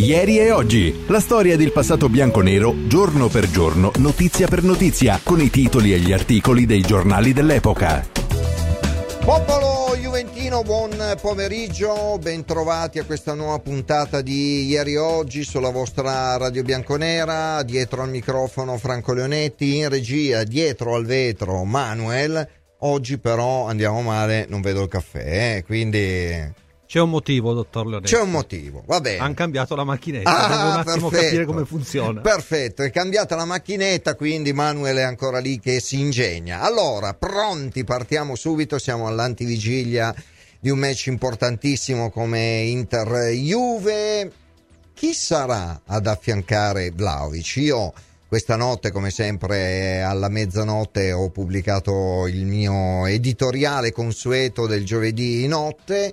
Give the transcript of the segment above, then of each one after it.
Ieri e oggi, la storia del passato bianco-nero, giorno per giorno, notizia per notizia, con i titoli e gli articoli dei giornali dell'epoca. Popolo Juventino, buon pomeriggio, bentrovati a questa nuova puntata di Ieri e Oggi sulla vostra Radio Bianconera, dietro al microfono Franco Leonetti, in regia, dietro al vetro Manuel, oggi però andiamo male, non vedo il caffè, eh, quindi c'è un motivo, dottor Leonetti. C'è un motivo, va bene. Hanno cambiato la macchinetta, ah, devo un attimo perfetto. capire come funziona. Perfetto, è cambiata la macchinetta, quindi Manuel è ancora lì che si ingegna. Allora, pronti, partiamo subito, siamo all'antivigilia di un match importantissimo come Inter-Juve. Chi sarà ad affiancare Vlaovic? Io questa notte, come sempre, alla mezzanotte ho pubblicato il mio editoriale consueto del giovedì notte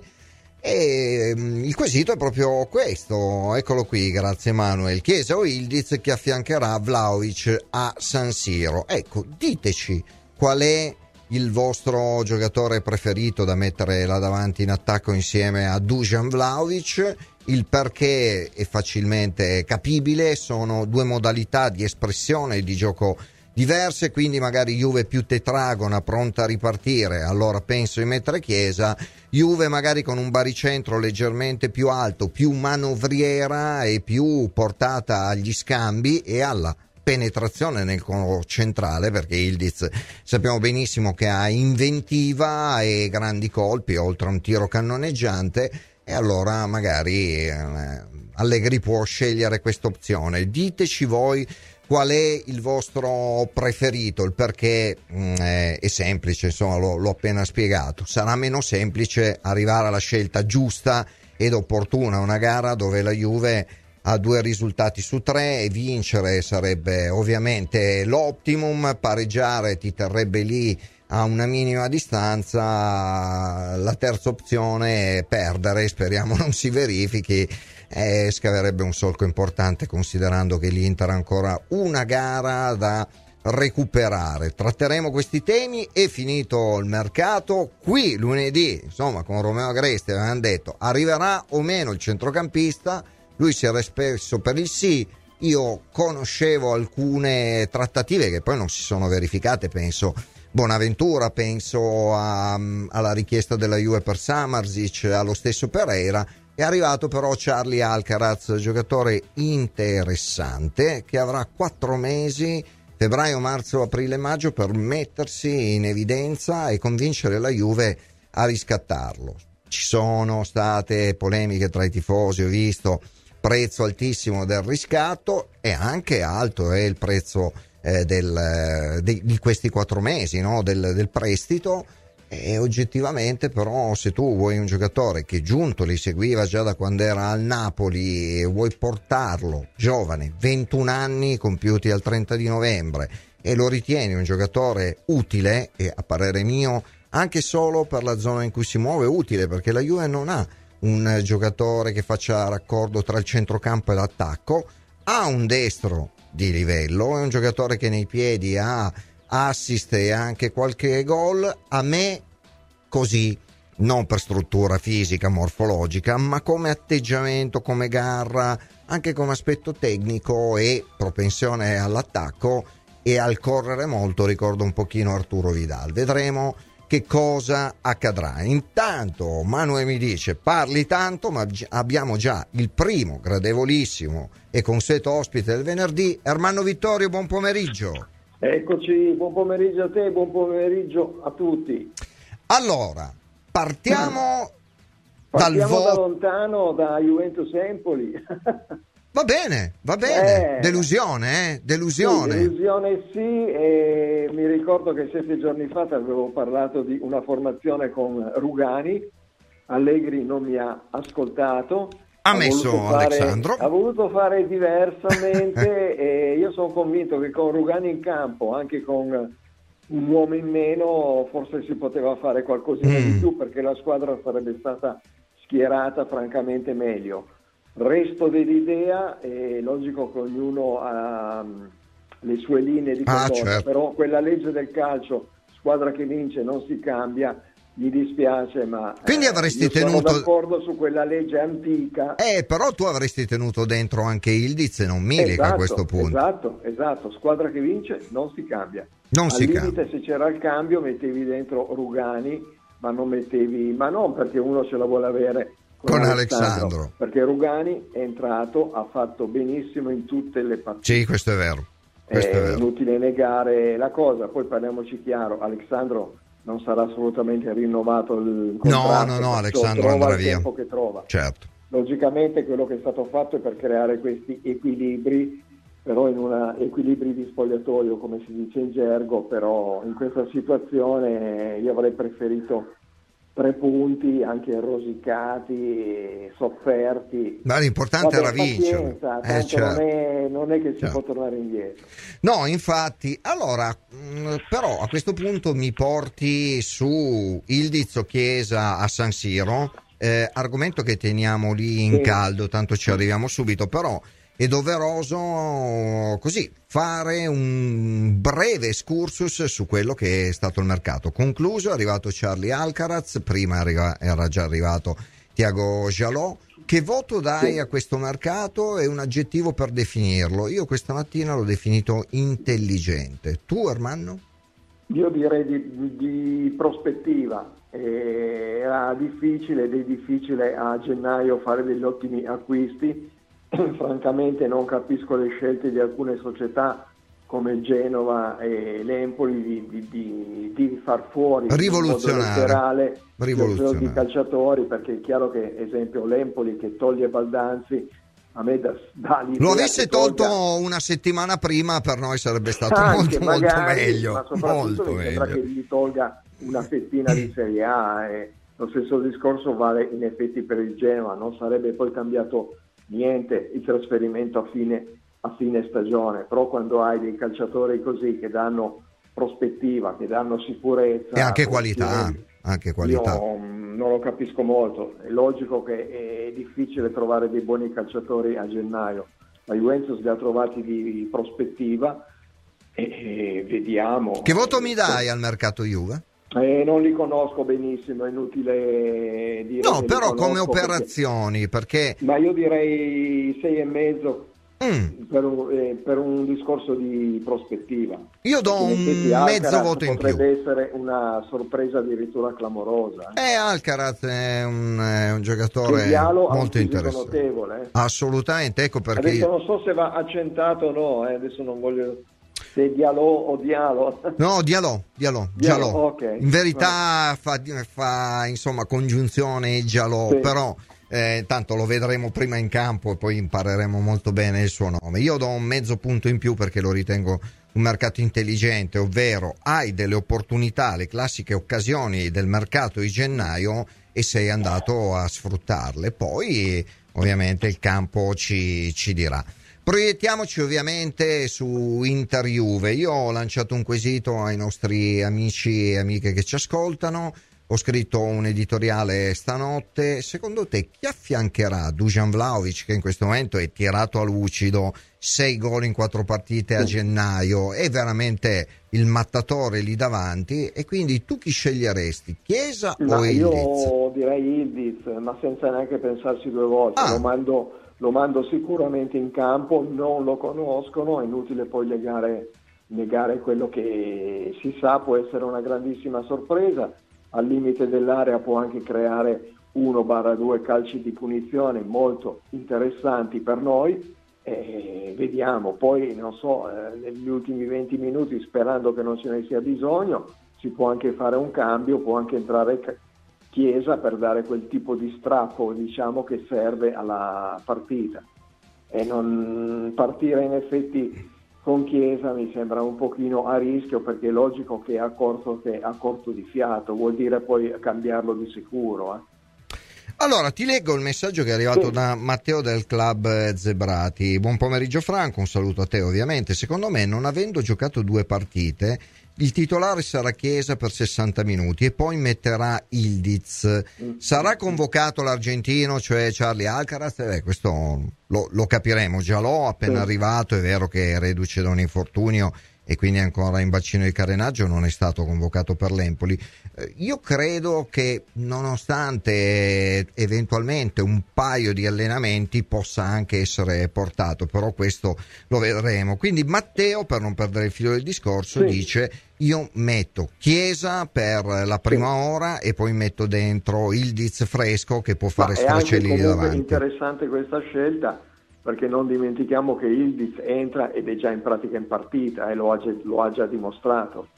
e um, il quesito è proprio questo, eccolo qui, grazie Manuel. Chiesa o Ildiz che affiancherà Vlaovic a San Siro. Ecco, diteci qual è il vostro giocatore preferito da mettere là davanti in attacco insieme a Dujan Vlaovic. Il perché è facilmente capibile, sono due modalità di espressione di gioco diverse, quindi magari Juve più tetragona, pronta a ripartire, allora penso di mettere Chiesa, Juve magari con un baricentro leggermente più alto, più manovriera e più portata agli scambi e alla penetrazione nel centrale perché Ildiz sappiamo benissimo che ha inventiva e grandi colpi oltre a un tiro cannoneggiante. E allora magari eh, Allegri può scegliere questa opzione. Diteci voi qual è il vostro preferito, il perché mh, mm, è, semplice, insomma l'ho, l'ho, appena spiegato. Sarà meno semplice arrivare alla scelta giusta ed opportuna, una gara dove la Juve ha due risultati su tre e vincere sarebbe ovviamente l'optimum, pareggiare ti terrebbe lì a una minima distanza, la terza opzione è perdere, speriamo non si verifichi eh, scaverebbe un solco importante considerando che l'Inter ha ancora una gara da recuperare. Tratteremo questi temi e finito il mercato, qui lunedì, insomma, con Romeo Agresti avevano detto arriverà o meno il centrocampista, lui si era espresso per il sì, io conoscevo alcune trattative che poi non si sono verificate, penso Bonaventura, penso a, alla richiesta della Juve per Samarzic, allo stesso Pereira, è arrivato però Charlie Alcaraz, giocatore interessante che avrà quattro mesi, febbraio, marzo, aprile, maggio, per mettersi in evidenza e convincere la Juve a riscattarlo. Ci sono state polemiche tra i tifosi, ho visto prezzo altissimo del riscatto e anche alto è il prezzo eh, del, de, di questi quattro mesi no? del, del prestito e oggettivamente però se tu vuoi un giocatore che giunto li seguiva già da quando era al Napoli e vuoi portarlo giovane, 21 anni compiuti al 30 di novembre e lo ritieni un giocatore utile e a parere mio anche solo per la zona in cui si muove utile perché la Juve non ha un giocatore che faccia raccordo tra il centrocampo e l'attacco ha un destro di livello è un giocatore che nei piedi ha assist e anche qualche gol, a me così, non per struttura fisica, morfologica, ma come atteggiamento, come garra, anche come aspetto tecnico e propensione all'attacco e al correre molto ricordo un pochino Arturo Vidal. Vedremo che cosa accadrà. Intanto Manuel mi dice parli tanto, ma abbiamo già il primo gradevolissimo e consueto ospite del venerdì, Ermanno Vittorio, buon pomeriggio. Eccoci, buon pomeriggio a te, buon pomeriggio a tutti. Allora, partiamo, partiamo dal voto. da lontano, da Juventus Empoli. Va bene, va bene. Eh, delusione, eh? Delusione. Sì, delusione sì, e mi ricordo che sette giorni fa ti avevo parlato di una formazione con Rugani, Allegri non mi ha ascoltato ha messo fare, Alessandro. Ha voluto fare diversamente e io sono convinto che con Rugani in campo, anche con un uomo in meno, forse si poteva fare qualcosina mm. di più perché la squadra sarebbe stata schierata francamente meglio. Resto dell'idea, è logico che ognuno ha mm, le sue linee di ah, certo. però quella legge del calcio, squadra che vince non si cambia, gli dispiace, ma quindi eh, avresti tenuto sono d'accordo su quella legge antica. Eh, però tu avresti tenuto dentro anche Ildiz e non Milica esatto, a questo punto. Esatto, esatto. Squadra che vince non si cambia. Non Al si limite, cambia. se c'era il cambio, mettevi dentro Rugani, ma non mettevi, ma non perché uno ce la vuole avere con, con Alessandro, Alessandro, perché Rugani è entrato, ha fatto benissimo in tutte le partite. Sì, questo è vero. Questo è, è vero. inutile negare la cosa, poi parliamoci chiaro, Alessandro non sarà assolutamente rinnovato il contratto. No, no, no, Alessandro trova andrà via. tempo che trova. Certo. Logicamente quello che è stato fatto è per creare questi equilibri, però in una equilibri di spogliatoio, come si dice in gergo, però in questa situazione io avrei preferito tre punti anche rosicati, sofferti. Ma l'importante Vabbè, era vincere. Eh, certo. non, è, non è che si Certo. può tornare indietro. No, infatti, allora, mh, però a questo punto mi porti su Ildizzo Chiesa a San Siro, eh, argomento che teniamo lì in Sì. caldo, tanto ci arriviamo subito, però è doveroso così fare un breve excursus su quello che è stato il mercato. Concluso, è arrivato Charlie Alcaraz, prima era già arrivato Tiago Jalò. Che voto dai a questo mercato e un aggettivo per definirlo? Io questa mattina l'ho definito intelligente. Tu, Ermanno? Io direi di, di prospettiva. Era difficile ed è difficile a gennaio fare degli ottimi acquisti. Francamente non capisco le scelte di alcune società come Genova e l'Empoli di, di- di- di far fuori Rivoluzionare. di calciatori perché è chiaro che esempio l'Empoli che toglie Baldanzi a me da, l'idea Lo avesse tolto una settimana prima, per noi sarebbe stato anche, molto, molto magari, meglio. ma soprattutto Molto mi sembra meglio. che gli tolga una fettina di Serie A e lo stesso discorso vale in effetti per il Genoa non sarebbe poi cambiato niente il trasferimento a fine, a fine stagione però quando hai dei calciatori così che danno prospettiva che danno sicurezza E anche poi qualità, io- anche qualità. io mm, non lo capisco molto, è logico che è difficile trovare dei buoni calciatori a gennaio, la Juventus li ha trovati di prospettiva e, e vediamo. Che voto mi dai al mercato Juve? Eh, non li conosco benissimo, è inutile dire. No, però come conosco perché- operazioni, perché... Ma io direi sei e mezzo Mm, per un, eh, per un discorso di prospettiva. io do un mezzo voto in più. potrebbe essere una sorpresa addirittura clamorosa. eh. Eh, Alcaraz è un, è un giocatore molto interessante. notevole. eh. Assolutamente, ecco perché Adesso non so se va accentato o no, eh, adesso non voglio se Diallo o Diallo. No, Dialò, Dialò, Diallo, Gialò. ok. In verità fa, fa, insomma congiunzione Gialò, Sì. però eh, tanto lo vedremo prima in campo e poi impareremo molto bene il suo nome. Io do un mezzo punto in più perché lo ritengo un mercato intelligente, ovvero hai delle opportunità, le classiche occasioni del mercato di gennaio e sei andato a sfruttarle. Poi ovviamente il campo ci, ci dirà. Proiettiamoci ovviamente su Inter Juve. Io ho lanciato un quesito ai nostri amici e amiche che ci ascoltano. Ho scritto un editoriale stanotte. Secondo te chi affiancherà Dujan Vlaovic, che in questo momento è tirato a lucido, 6 gol in 4 partite a gennaio, è veramente il mattatore lì davanti? E quindi tu chi sceglieresti? Chiesa Ma o io Ildiz? direi Ildiz, ma senza neanche pensarci due volte. Ah. Lo, mando, lo mando sicuramente in campo, non lo conoscono, è inutile poi legare, negare quello che si sa, può essere una grandissima sorpresa. Al limite dell'area può anche creare 1-2 calci di punizione molto interessanti per noi. E vediamo, poi non so, eh, negli ultimi 20 minuti, sperando che non ce ne sia bisogno, si può anche fare un cambio, può anche entrare Chiesa per dare quel tipo di strappo diciamo, che serve alla partita. E non partire in effetti con Chiesa mi sembra un pochino a rischio perché è logico che a corto, che a corto di fiato, vuol dire poi cambiarlo di sicuro. eh. Allora, ti leggo il messaggio che è arrivato Sì. da Matteo del club eh, Zebrati. Buon pomeriggio Franco, un saluto a te ovviamente. Secondo me, non avendo giocato due partite, il titolare sarà Chiesa per 60 minuti e poi metterà Ildiz. Sarà convocato l'argentino, cioè Charlie Alcaraz? Eh, questo lo, lo capiremo. Già l'ho appena Sì. arrivato, è vero che è reduce da un infortunio e quindi ancora in bacino di carenaggio, non è stato convocato per l'Empoli. Eh, io credo che nonostante eventualmente un paio di allenamenti possa anche essere portato, però questo lo vedremo. Quindi Matteo, per non perdere il filo del discorso, sì. dice io metto Chiesa per la prima sì. ora e poi metto dentro il Diz fresco che può fare stracelli davanti. È interessante questa scelta perché non dimentichiamo che Ildiz entra ed è già in pratica in partita e lo ha, lo ha già dimostrato.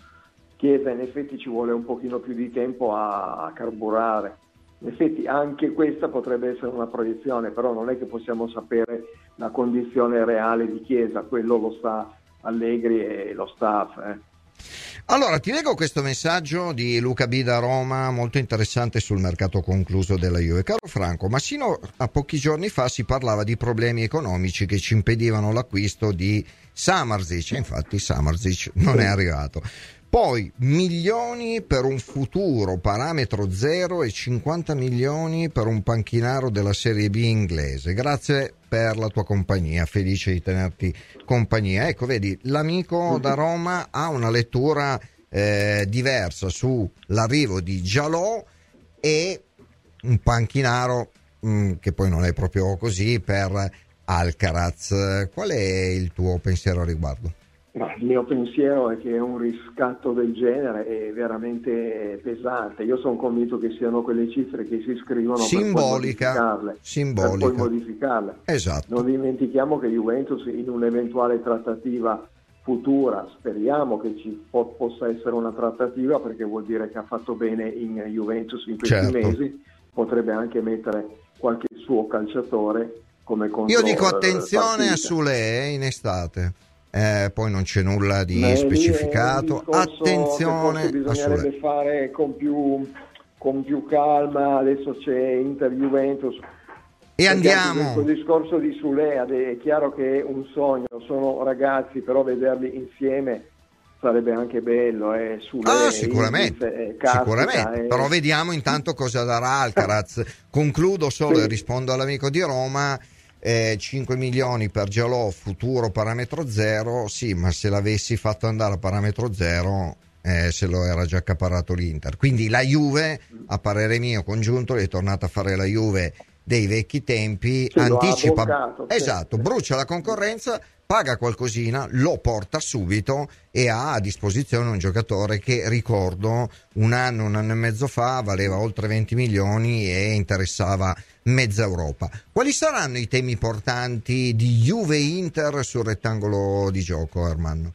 Chiesa in effetti ci vuole un pochino più di tempo a, a carburare. In effetti anche questa potrebbe essere una proiezione, però non è che possiamo sapere la condizione reale di Chiesa, quello lo sa Allegri e lo staff. Eh. Allora, ti leggo questo messaggio di Luca B da Roma, molto interessante sul mercato concluso della Juve. Caro Franco, ma sino a pochi giorni fa si parlava di problemi economici che ci impedivano l'acquisto di Samarzic, infatti Samarzic non è arrivato. Poi milioni per un futuro parametro zero e 50 milioni per un panchinaro della Serie B inglese. Grazie per la tua compagnia, felice di tenerti compagnia. Ecco, vedi, l'amico da Roma ha una lettura eh, diversa sull'arrivo di Jalò e un panchinaro mh, mm, che poi non è proprio così per Alcaraz. Qual è il tuo pensiero a riguardo? Ma il mio pensiero è che un riscatto del genere è veramente pesante. Io sono convinto che siano quelle cifre che si scrivono Simbolica. per poi modificarle. Simbolica. Per poi modificarle. Esatto. Non dimentichiamo che Juventus in un'eventuale trattativa futura, speriamo che ci po- possa essere una trattativa perché vuol dire che ha fatto bene in Juventus in questi certo. mesi, potrebbe anche mettere qualche suo calciatore come contro Io dico attenzione partita. a Sule in estate eh, poi non c'è nulla di Beh, specificato. Attenzione, bisognerebbe fare con più, con più, calma. Adesso c'è Inter Juventus. E andiamo. Questo discorso di Sulea è chiaro che è un sogno, sono ragazzi, però vederli insieme sarebbe anche bello. Eh, Sule, ah, sicuramente, eh, Castica, sicuramente. Eh. però vediamo intanto cosa darà Alcaraz. Concludo solo sì. e rispondo all'amico di Roma eh, 5 milioni per Gialò futuro parametro zero. Sì ma se l'avessi fatto andare a parametro zero eh, se lo era già accaparato l'Inter. Quindi la Juve a parere mio congiunto è tornata a fare la Juve dei vecchi tempi anticipa avvocato, esatto brucia la concorrenza paga qualcosina, lo porta subito e ha a disposizione un giocatore che ricordo un anno, un anno e mezzo fa valeva oltre 20 milioni e interessava mezza Europa. Quali saranno i temi portanti di Juve Inter sul rettangolo di gioco, Armando?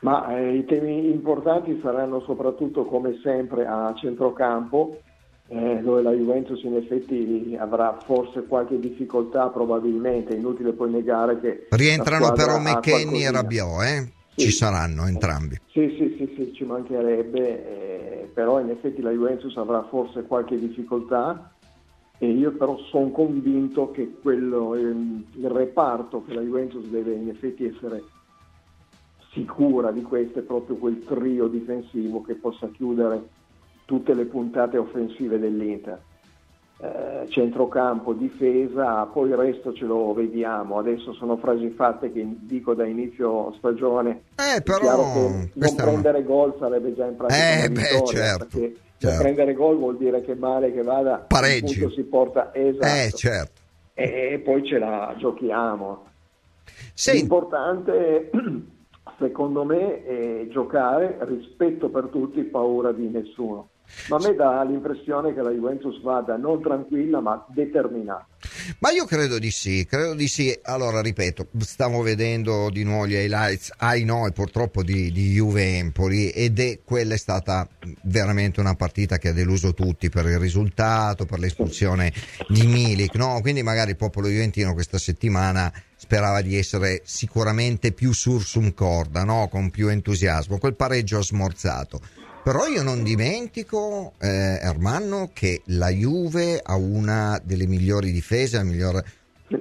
Ma eh, i temi importanti saranno soprattutto come sempre a centrocampo eh, dove la Juventus in effetti avrà forse qualche difficoltà probabilmente, è inutile poi negare che... Rientrano però McKenny e Rabiot, eh? Sì. Ci saranno entrambi. Sì, sì, sì, sì ci mancherebbe, eh, però in effetti la Juventus avrà forse qualche difficoltà e io però sono convinto che quello, ehm, il reparto che la Juventus deve in effetti essere sicura di questo è proprio quel trio difensivo che possa chiudere tutte le puntate offensive dell'Inter. Eh, centrocampo, difesa, poi il resto ce lo vediamo. Adesso sono frasi fatte che dico da inizio stagione. Eh, però, non prendere gol sarebbe già in pratica eh, beh, certo, perché certo. prendere gol vuol dire che male che vada, pareggio si porta esatto. Eh, certo. e, e, poi ce la giochiamo. Sì. L'importante secondo me è giocare rispetto per tutti, paura di nessuno. Ma a me dà l'impressione che la Juventus vada non tranquilla ma determinata. Ma io credo di sì, credo di sì. Allora, ripeto, stiamo vedendo di nuovo gli highlights, ai noi purtroppo di, di Juve Empoli ed è quella è stata veramente una partita che ha deluso tutti per il risultato, per l'espulsione di Milik, no? Quindi magari il popolo juventino questa settimana sperava di essere sicuramente più sursum corda, no? Con più entusiasmo. Quel pareggio ha smorzato però io non dimentico, eh, Ermanno, che la Juve ha una delle migliori difese, miglior,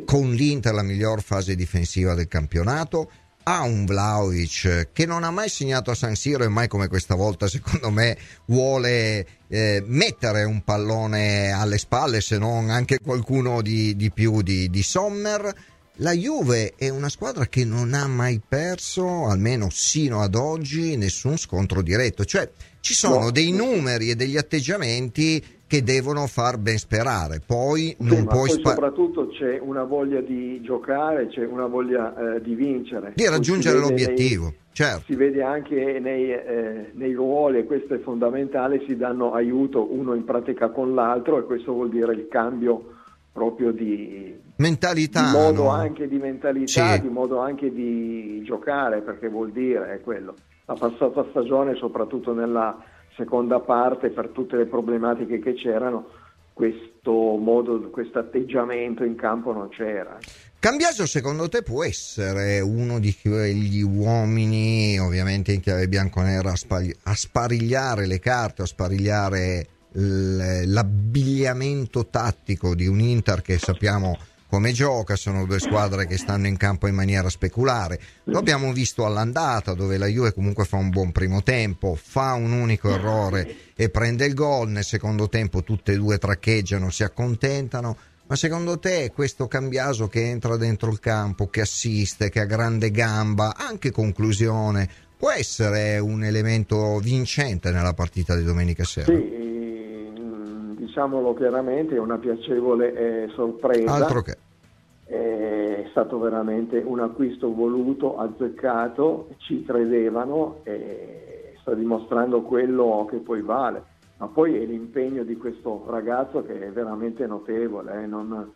con l'Inter la miglior fase difensiva del campionato. Ha un Vlaovic che non ha mai segnato a San Siro e mai come questa volta, secondo me, vuole eh, mettere un pallone alle spalle, se non anche qualcuno di, di più di, di Sommer la Juve è una squadra che non ha mai perso, almeno sino ad oggi, nessun scontro diretto. Cioè, ci sono no. dei numeri e degli atteggiamenti che devono far ben sperare. Poi sì, non puoi poi spa- soprattutto c'è una voglia di giocare, c'è una voglia eh, di vincere. Di raggiungere l'obiettivo. Nei, certo. Si vede anche nei, eh, nei, ruoli, e questo è fondamentale, si danno aiuto uno in pratica con l'altro e questo vuol dire il cambio proprio di mentalità, di modo no? anche di mentalità, sì. di modo anche di giocare, perché vuol dire è quello. La passata stagione, soprattutto nella seconda parte, per tutte le problematiche che c'erano, questo modo, questo atteggiamento in campo non c'era. Cambiaso secondo te può essere uno di quegli uomini, ovviamente in chiave bianconera, a, a sparigliare le carte, a sparigliare l'abbigliamento tattico di un Inter che sappiamo come gioca, sono due squadre che stanno in campo in maniera speculare. Lo abbiamo visto all'andata dove la Juve comunque fa un buon primo tempo, fa un unico errore e prende il gol, nel secondo tempo tutte e due traccheggiano, si accontentano. Ma secondo te questo Cambiaso che entra dentro il campo, che assiste, che ha grande gamba, anche conclusione, può essere un elemento vincente nella partita di domenica sera? Sì, diciamolo chiaramente, è una piacevole eh, sorpresa. Altro che. È stato veramente un acquisto voluto, azzeccato, ci credevano e sta dimostrando quello che poi vale. Ma poi è l'impegno di questo ragazzo che è veramente notevole. Eh? Non...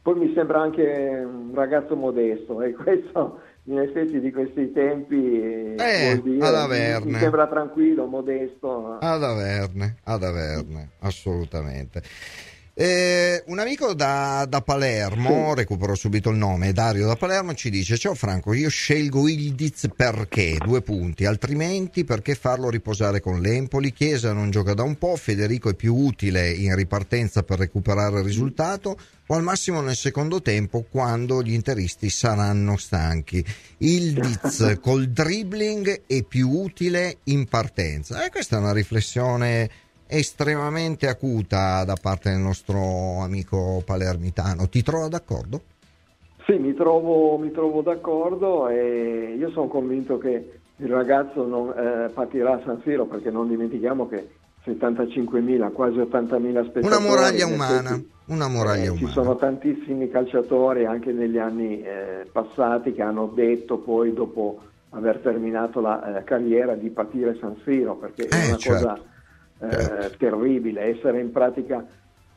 Poi mi sembra anche un ragazzo modesto e questo in effetti di questi tempi eh, dire, ad averne. mi sembra tranquillo, modesto. Ad averne, ad averne, assolutamente. Eh, un amico da, da Palermo, recupero subito il nome, Dario da Palermo, ci dice: Ciao Franco, io scelgo Ildiz perché? Due punti, altrimenti perché farlo riposare con l'Empoli? Chiesa non gioca da un po', Federico è più utile in ripartenza per recuperare il risultato o al massimo nel secondo tempo quando gli interisti saranno stanchi. Ildiz col dribbling è più utile in partenza. E eh, questa è una riflessione estremamente acuta da parte del nostro amico palermitano. Ti trova d'accordo? Sì, mi trovo, mi trovo d'accordo e io sono convinto che il ragazzo non eh, patirà a San Siro perché non dimentichiamo che 75.000, quasi 80.000 spettatori. Una muraglia umana. Una muraglia eh, umana. Ci sono tantissimi calciatori anche negli anni eh, passati che hanno detto poi dopo aver terminato la eh, carriera di patire San Siro perché è Eh, una certo. cosa eh, Certo. terribile. Essere in pratica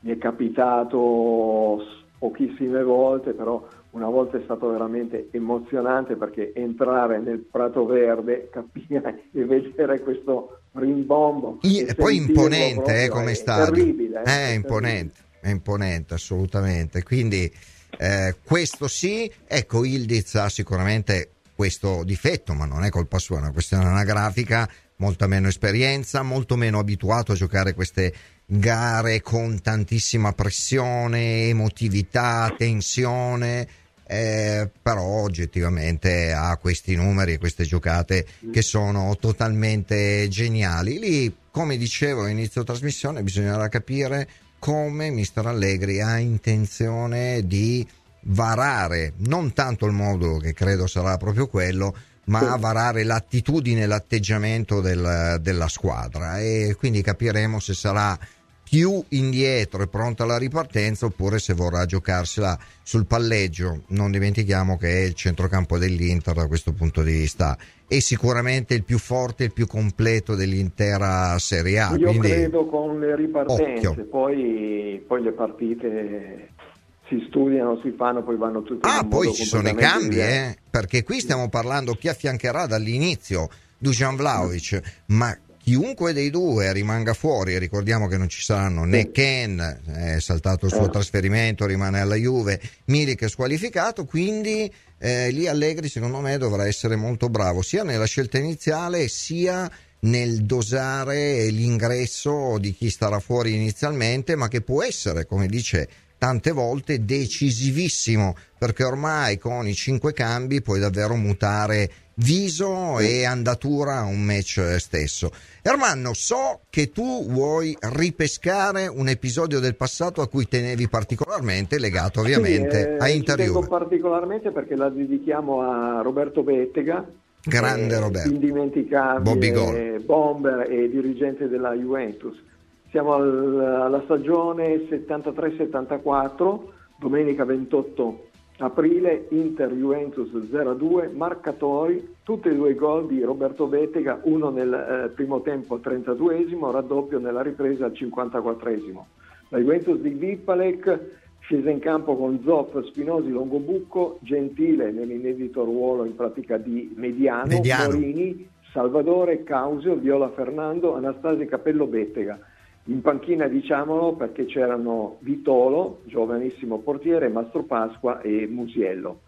mi è capitato pochissime volte, però una volta è stato veramente emozionante perché entrare nel Prato Verde, capire e vedere questo rimbombo. I- e poi imponente eh, come è stadio. Terribile, eh, è è imponente, è imponente assolutamente. Quindi eh, questo sì, ecco Ildiz ha sicuramente questo difetto, ma non è colpa sua, è una questione anagrafica, molta meno esperienza, molto meno abituato a giocare queste gare con tantissima pressione, emotività, tensione. eh, però oggettivamente ha questi numeri e queste giocate che sono totalmente geniali. Lì, come dicevo a inizio trasmissione, bisognerà capire come Mister Allegri ha intenzione di varare non tanto il modulo che credo sarà proprio quello ma Sì. varare l'attitudine e l'atteggiamento del- della squadra. E quindi capiremo se sarà più indietro e pronta alla ripartenza oppure se vorrà giocarsela sul palleggio. Non dimentichiamo che è il centrocampo dell'Inter da questo punto di vista. È sicuramente il più forte e il più completo dell'intera Serie A Io quindi credo con le ripartenze, poi, poi le partite si studiano, si fanno, poi vanno tutte in Ah, poi ci sono i cambi, eh? perché qui stiamo parlando chi affiancherà dall'inizio Dujan Vlaovic, ma chiunque dei due rimanga fuori, ricordiamo che non ci saranno né. Ken, è saltato il suo Certo. trasferimento, rimane alla Juve, Milik è squalificato, quindi eh, lì Allegri secondo me dovrà essere molto bravo sia nella scelta iniziale sia nel dosare l'ingresso di chi starà fuori inizialmente, ma che può essere, come dice tante volte decisivissimo perché ormai con i cinque cambi puoi davvero mutare viso e andatura a un match stesso. Ermanno, so che tu vuoi ripescare un episodio del passato a cui tenevi particolarmente, legato ovviamente sì, eh, a Interiore. particolarmente perché la dedichiamo a Roberto Bettega, grande eh, Roberto, indimenticabile bomber e dirigente della Juventus. Siamo al, alla stagione 73-74, domenica 28 aprile, Inter Juventus 0-2, marcatori, tutti e due i gol di Roberto Bettega, uno nel eh, primo tempo al 32esimo, raddoppio nella ripresa al 54esimo. La Juventus di Vipalek scese in campo con Zoff, Spinosi, Longobucco, Gentile nell'inedito ruolo in pratica di mediano, mediano. Morini, Salvadore, Causio, Viola Fernando, Anastasi Capello Bettega. In panchina diciamolo perché c'erano Vitolo, giovanissimo portiere, Mastro Pasqua e Musiello.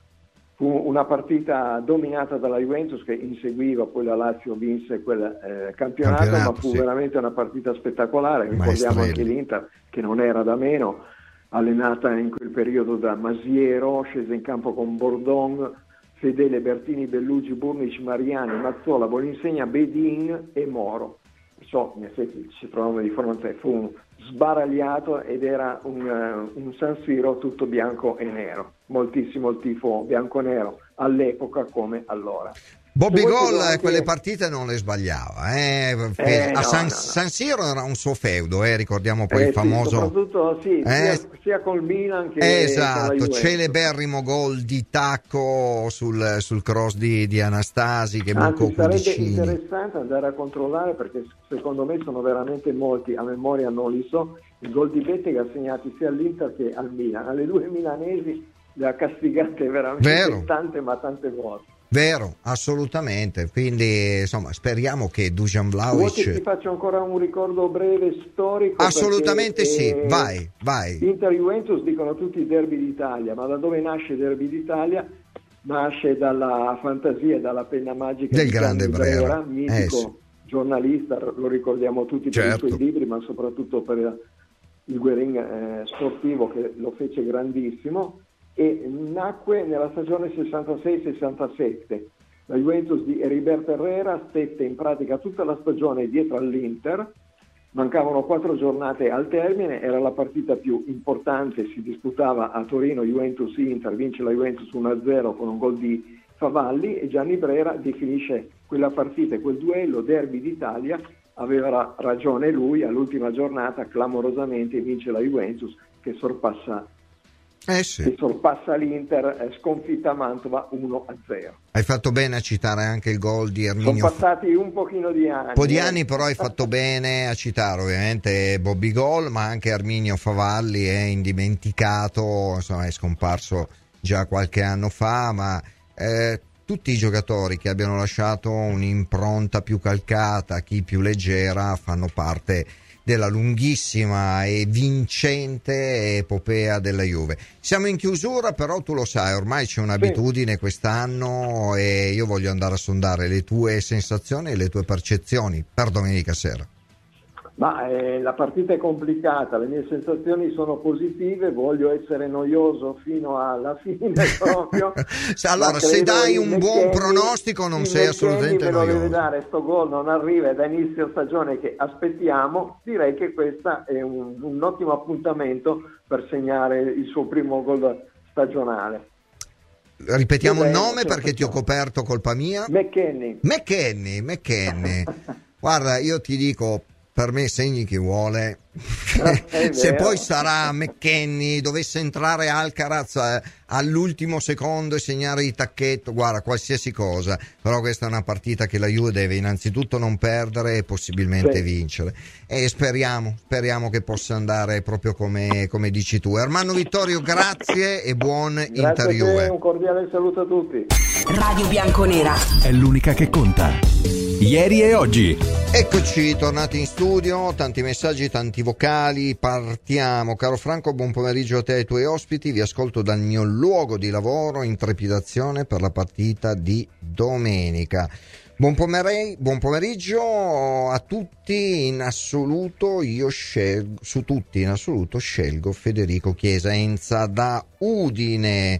Fu una partita dominata dalla Juventus che inseguiva, poi la Lazio vinse quel eh, campionato, campionato, ma fu sì. veramente una partita spettacolare. Ricordiamo anche l'Inter che non era da meno, allenata in quel periodo da Masiero, scese in campo con Bordon, Fedele, Bertini, Bellugi, Burnic, Mariani, Mazzola, Boninsegna, Bedin e Moro so, in effetti ci trovavamo di fronte, a fu sbaragliato ed era un, uh, un San Siro tutto bianco e nero, moltissimo il tifo bianco-nero all'epoca come allora. Bobby anche... quelle partite non le sbagliava, eh? Eh, a San, no, no. San, Siro era un suo feudo, eh? ricordiamo poi eh, il famoso... Sì, soprattutto sì, sia, eh? sia, col Milan che Esatto, celeberrimo gol di tacco sul, sul cross di, di, Anastasi che Anzi, sarebbe Cudicini. interessante andare a controllare perché secondo me sono veramente molti, a memoria non li so, i gol di Bettega assegnati sia all'Inter che al Milan, alle due milanesi le ha castigate veramente Vero. tante ma tante volte. Vero, assolutamente. Quindi, insomma, speriamo che Dujan Vlaovic. Vuoi ti faccio ancora un ricordo breve storico? Assolutamente perché, sì, eh, vai, vai. Inter Juventus dicono tutti derby d'Italia, ma da dove nasce derby d'Italia? Nasce dalla fantasia e dalla penna magica del grande Brera, Brera mitico eh, sì. giornalista, lo ricordiamo tutti certo. per i suoi certo. libri, ma soprattutto per il Guerin eh, sportivo che lo fece grandissimo e nacque nella stagione 66-67. La Juventus di Heriberto Herrera stette in pratica tutta la stagione dietro all'Inter, mancavano quattro giornate al termine, era la partita più importante, si disputava a Torino Juventus-Inter, vince la Juventus 1-0 con un gol di Favalli e Gianni Brera definisce quella partita e quel duello derby d'Italia, aveva ragione lui, all'ultima giornata clamorosamente vince la Juventus che sorpassa eh sì. che sorpassa l'Inter sconfitta a Mantova 1-0. Hai fatto bene a citare anche il gol di Arminio. Sono passati un pochino di anni. Un po' di eh. anni però hai fatto bene a citare ovviamente Bobby Gol, ma anche Arminio Favalli è indimenticato, insomma è scomparso già qualche anno fa, ma eh, tutti i giocatori che abbiano lasciato un'impronta più calcata, chi più leggera, fanno parte della lunghissima e vincente epopea della Juve. Siamo in chiusura, però tu lo sai, ormai c'è un'abitudine quest'anno e io voglio andare a sondare le tue sensazioni e le tue percezioni per domenica sera. Ma eh, la partita è complicata, le mie sensazioni sono positive, voglio essere noioso fino alla fine proprio. allora, se dai un buon pronostico non sei assolutamente noioso. deve dare sto gol, non arriva, da inizio stagione che aspettiamo, direi che questo è un, un ottimo appuntamento per segnare il suo primo gol stagionale. Ripetiamo il nome perché ti ho coperto colpa mia. McKenny. McKenny, McKenny. Guarda, io ti dico, per me segni chi vuole. Se poi sarà McKenny, dovesse entrare Alcaraz eh, all'ultimo secondo e segnare di tacchetto, guarda, qualsiasi cosa. Però questa è una partita che la Juve deve innanzitutto non perdere e possibilmente sì. vincere. E speriamo, speriamo che possa andare proprio come, come dici tu. Ermanno Vittorio, grazie e buon grazie Inter Juve. Un cordiale saluto a tutti. Radio Bianconera è l'unica che conta. Ieri e oggi. Eccoci, tornati in studio, tanti messaggi, tanti vocali, partiamo. Caro Franco, buon pomeriggio a te e ai tuoi ospiti, vi ascolto dal mio luogo di lavoro in trepidazione per la partita di domenica. Buon, pomer- buon, pomeriggio a tutti, in assoluto io scelgo, su tutti in assoluto scelgo Federico Chiesa Enza da Udine.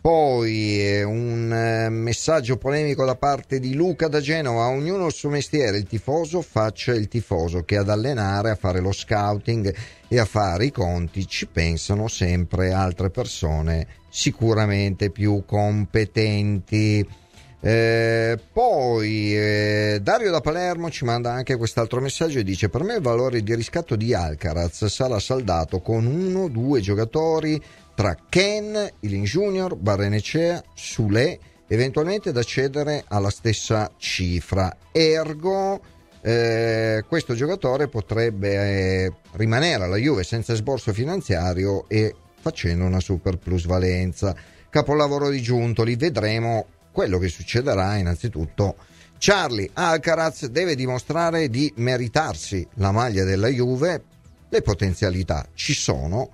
Poi eh, un eh, messaggio polemico da parte di Luca da Genova, ognuno il suo mestiere, il tifoso faccia il tifoso che ad allenare, a fare lo scouting e a fare i conti ci pensano sempre altre persone sicuramente più competenti. Eh, poi eh, Dario da Palermo ci manda anche quest'altro messaggio e dice per me il valore di riscatto di Alcaraz sarà saldato con uno o due giocatori tra Ken, Ilin Junior, Barrenecea, Sule eventualmente da cedere alla stessa cifra. Ergo eh, questo giocatore potrebbe eh, rimanere alla Juve senza sborso finanziario e facendo una super plusvalenza. Capolavoro di Giuntoli vedremo quello che succederà innanzitutto Charlie Alcaraz deve dimostrare di meritarsi la maglia della Juve, le potenzialità ci sono,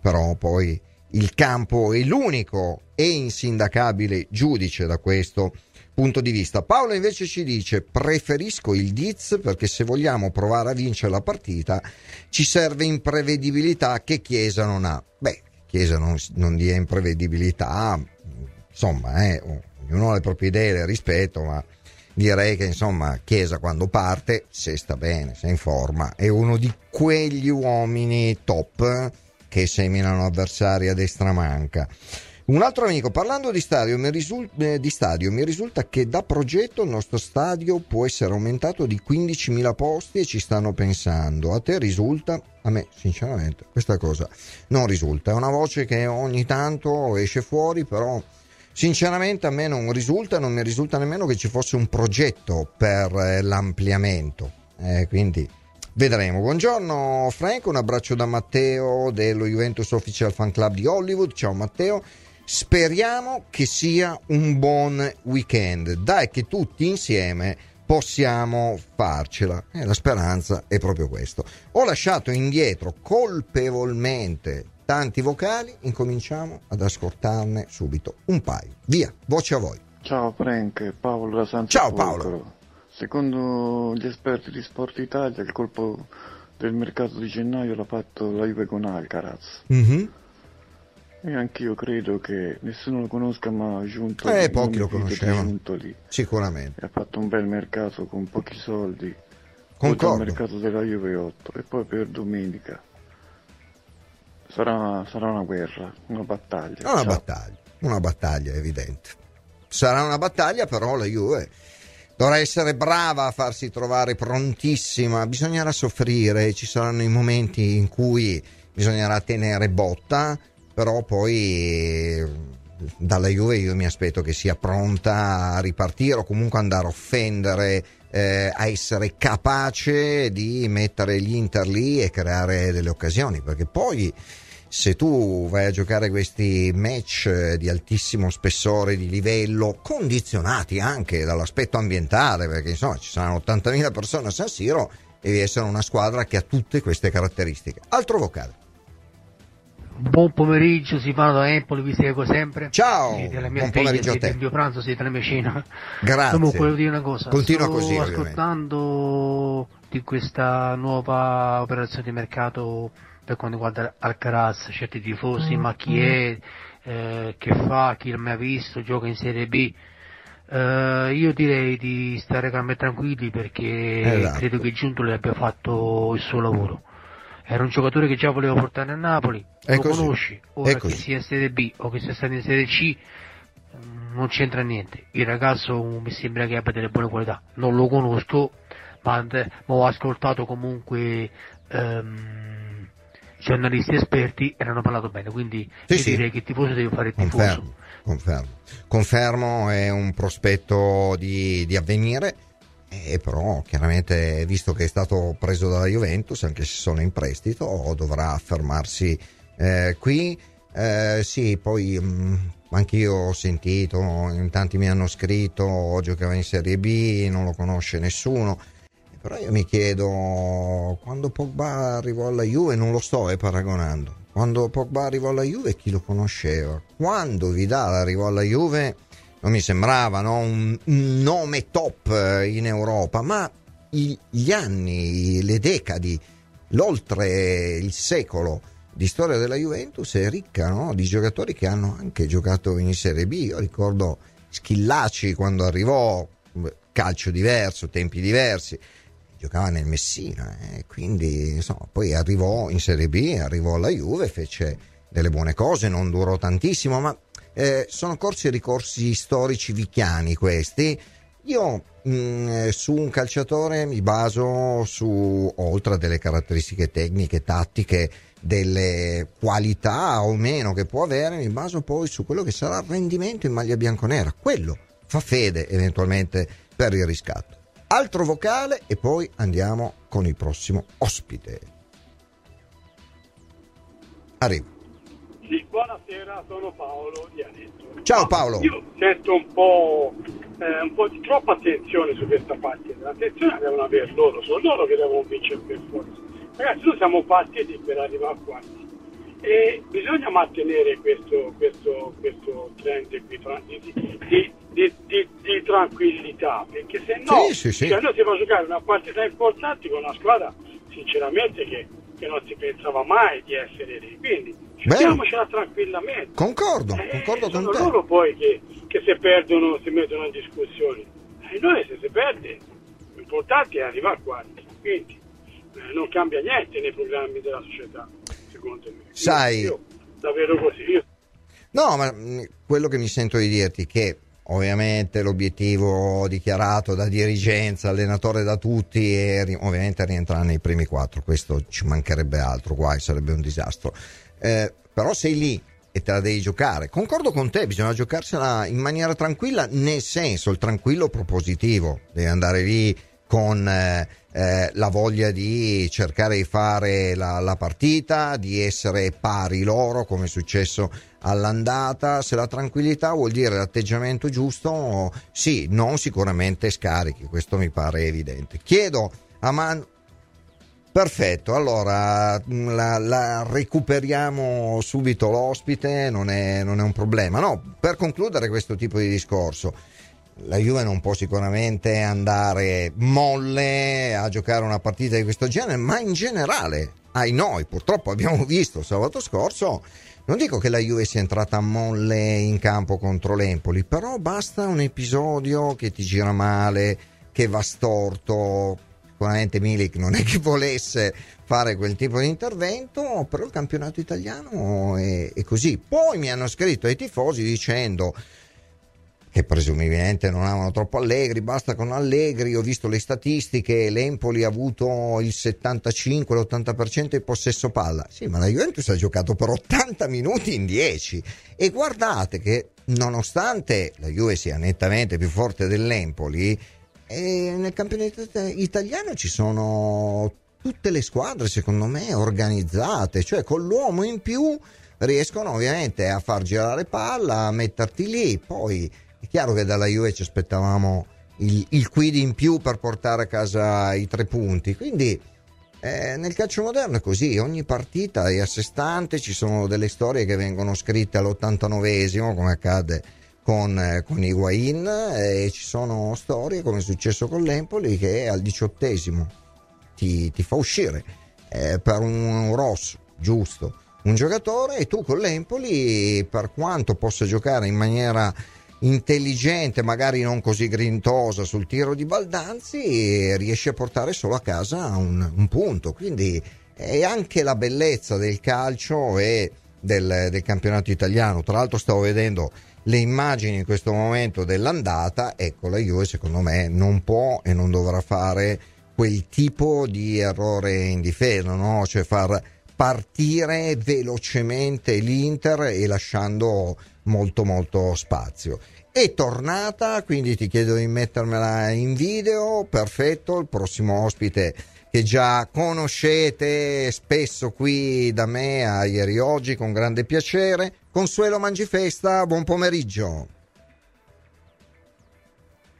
però poi il campo è l'unico e insindacabile giudice da questo punto di vista. Paolo invece ci dice preferisco il Diz perché se vogliamo provare a vincere la partita ci serve imprevedibilità che Chiesa non ha. Beh, Chiesa non, non dia imprevedibilità, insomma, eh, ognuno ha le proprie idee, le rispetto, ma direi che insomma Chiesa quando parte, se sta bene, se in forma, è uno di quegli uomini top che seminano avversari a destra manca. Un altro amico, parlando di stadio, risulta, eh, di stadio, mi risulta che da progetto il nostro stadio può essere aumentato di 15.000 posti e ci stanno pensando. A te risulta? A me, sinceramente, questa cosa non risulta. È una voce che ogni tanto esce fuori, però Sinceramente a me non risulta, non mi risulta nemmeno che ci fosse un progetto per eh, l'ampliamento. Eh, quindi vedremo. Buongiorno Frank, un abbraccio da Matteo dello Juventus Official Fan Club di Hollywood. Ciao Matteo. Speriamo che sia un buon weekend. Dai che tutti insieme possiamo farcela. E la speranza è proprio questo. Ho lasciato indietro colpevolmente tanti vocali, incominciamo ad ascoltarne subito un paio. Via, voce a voi. Ciao Frank, Paolo da San Ciao Paolo. Secondo gli esperti di Sport Italia il colpo del mercato di gennaio l'ha fatto la Juve con Alcaraz. Mm-hmm. E anch'io credo che nessuno lo conosca, ma giunto eh, pochi lo conoscevano. Sicuramente. E ha fatto un bel mercato con pochi soldi. Concordo. Il mercato della Juve 8 e poi per domenica Sarà, sarà una guerra, una battaglia. Una Ciao. battaglia, una battaglia evidente. Sarà una battaglia, però la Juve dovrà essere brava a farsi trovare prontissima. Bisognerà soffrire, ci saranno i momenti in cui bisognerà tenere botta, però poi dalla Juve io mi aspetto che sia pronta a ripartire o comunque andare a offendere, eh, a essere capace di mettere gli Inter lì e creare delle occasioni, perché poi se tu vai a giocare questi match di altissimo spessore di livello, condizionati anche dall'aspetto ambientale, perché insomma ci saranno 80.000 persone a San Siro, devi essere una squadra che ha tutte queste caratteristiche. Altro vocale. Buon pomeriggio, si fanno da Empoli, vi seguo sempre. Ciao, siete la mia buon figlia, pomeriggio siete a te. il mio pranzo, siete la mia cena. Grazie. Comunque volevo dire una cosa. Continua Sto così, ascoltando di questa nuova operazione di mercato per quanto riguarda Alcaraz, certi tifosi, ma chi è, eh, che fa, chi non mi ha visto, gioca in Serie B. Eh, io direi di stare calmi e tranquilli perché Esatto. credo che Giuntoli abbia fatto il suo lavoro. Era un giocatore che già volevo portare a Napoli, È lo così. conosci, ora che sia in Serie B o che sia stato in Serie C mm, non c'entra niente. Il ragazzo mi sembra che abbia delle buone qualità, non lo conosco, ma, ma ho ascoltato comunque ehm, giornalisti esperti e ne hanno parlato bene, quindi Sì, io sì. direi che il tifoso deve fare il tifoso. Confermo, confermo. Confermo è un prospetto di, di avvenire, e però chiaramente visto che è stato preso dalla Juventus, anche se sono in prestito, dovrà affermarsi eh, qui. Eh, sì, poi mh, anch'io ho sentito, in tanti mi hanno scritto, giocava in Serie B, non lo conosce nessuno. Però io mi chiedo, quando Pogba arrivò alla Juve, non lo sto eh, paragonando, quando Pogba arrivò alla Juve chi lo conosceva? Quando Vidal arrivò alla Juve non mi sembrava no? un, un, nome top eh, in Europa, ma gli anni, le decadi, l'oltre il secolo di storia della Juventus è ricca no? di giocatori che hanno anche giocato in Serie B. Io ricordo Schillaci quando arrivò, calcio diverso, tempi diversi, giocava nel Messina, eh? quindi insomma, poi arrivò in Serie B, arrivò alla Juve, fece delle buone cose, non durò tantissimo, ma eh, sono corsi e ricorsi storici vicchiani questi. Io mh, mm, su un calciatore mi baso su, oltre a delle caratteristiche tecniche, tattiche, delle qualità o meno che può avere, mi baso poi su quello che sarà il rendimento in maglia bianconera. Quello fa fede eventualmente per il riscatto. Altro vocale e poi andiamo con il prossimo ospite. Arrivo. Sì, buonasera, sono Paolo di Aneto. Ciao Paolo. Io sento un po', eh, un po', di troppa attenzione su questa partita. L'attenzione devono avere loro, sono loro che devono vincere per forza. Ragazzi, noi siamo partiti per arrivare a quarti e bisogna mantenere questo, questo, questo trend di, di, di, di, tranquillità perché se no sì, sì, sì. Cioè noi siamo a giocare una partita importante con una squadra sinceramente che, che non si pensava mai di essere lì quindi giochiamocela tranquillamente concordo, eh, concordo con sono te loro poi che, che se perdono si mettono in discussione e noi se si perde l'importante è arrivare a quarti quindi eh, non cambia niente nei programmi della società, secondo me. Sai, io, davvero così. Io... No, ma mm, quello che mi sento di dirti è che ovviamente l'obiettivo dichiarato da dirigenza, allenatore da tutti è ovviamente rientrare nei primi quattro, questo ci mancherebbe altro, guai, sarebbe un disastro. Eh, però sei lì e te la devi giocare. Concordo con te, bisogna giocarsela in maniera tranquilla, nel senso il tranquillo propositivo, devi andare lì con eh, eh, la voglia di cercare di fare la, la, partita, di essere pari loro come è successo all'andata. Se la tranquillità vuol dire l'atteggiamento giusto, sì, non sicuramente scarichi, questo mi pare evidente. Chiedo a Manu. Perfetto, allora la, la recuperiamo subito l'ospite, non è, non è un problema. No, per concludere questo tipo di discorso, la Juve non può sicuramente andare molle a giocare una partita di questo genere, ma in generale, ai noi, purtroppo abbiamo visto sabato scorso, non dico che la Juve sia entrata molle in campo contro l'Empoli, però basta un episodio che ti gira male, che va storto. Sicuramente Milik non è che volesse fare quel tipo di intervento, però il campionato italiano è, è così. Poi mi hanno scritto ai tifosi dicendo che presumibilmente non amano troppo Allegri, basta con Allegri, ho visto le statistiche, l'Empoli ha avuto il 75-80% di possesso palla, sì ma la Juventus ha giocato per 80 minuti in 10 e guardate che nonostante la Juve sia nettamente più forte dell'Empoli, eh, nel campionato italiano ci sono tutte le squadre secondo me organizzate, cioè con l'uomo in più riescono ovviamente a far girare palla, a metterti lì, poi chiaro che dalla Juve ci aspettavamo il, il quid in più per portare a casa i tre punti, quindi eh, nel calcio moderno è così, ogni partita è a sé stante, ci sono delle storie che vengono scritte all'89esimo come accade con, eh, con Higuain e ci sono storie come è successo con l'Empoli che al diciottesimo ti, ti fa uscire eh, per un rosso, giusto, un giocatore e tu con l'Empoli per quanto possa giocare in maniera intelligente, magari non così grintosa sul tiro di Baldanzi, riesce a portare solo a casa un, un punto. Quindi è anche la bellezza del calcio e del, del, campionato italiano. Tra l'altro stavo vedendo le immagini in questo momento dell'andata, ecco la Juve secondo me non può e non dovrà fare quel tipo di errore in difesa, no? cioè far partire velocemente l'Inter e lasciando molto molto spazio. È tornata, quindi ti chiedo di mettermela in video, perfetto, il prossimo ospite che già conoscete spesso qui da me a ieri oggi con grande piacere. Consuelo Mangifesta, buon pomeriggio.